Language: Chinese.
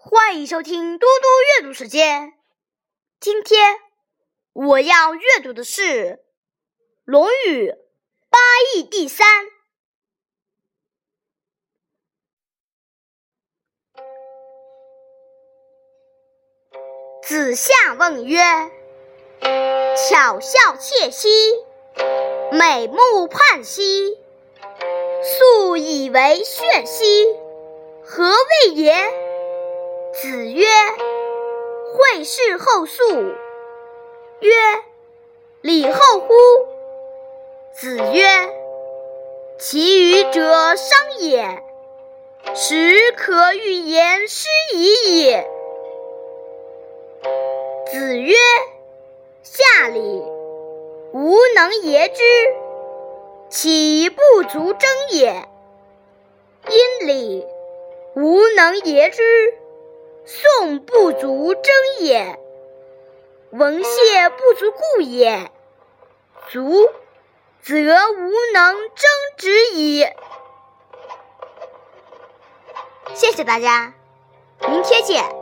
欢迎收听嘟嘟阅读时间。今天我要阅读的是《论语·八义第三》。子夏问曰：“巧笑倩兮，美目盼兮，素以为眩兮，何谓也？”子曰：“惠氏后素。”曰：“礼后乎？”子曰：“其余者商也，始可与言师已也。”子曰：“下礼，吾能言之，岂不足争也？殷礼，吾能言之。”宋不足争也，文谢不足故也。足，则无能争之矣。谢谢大家，明天见。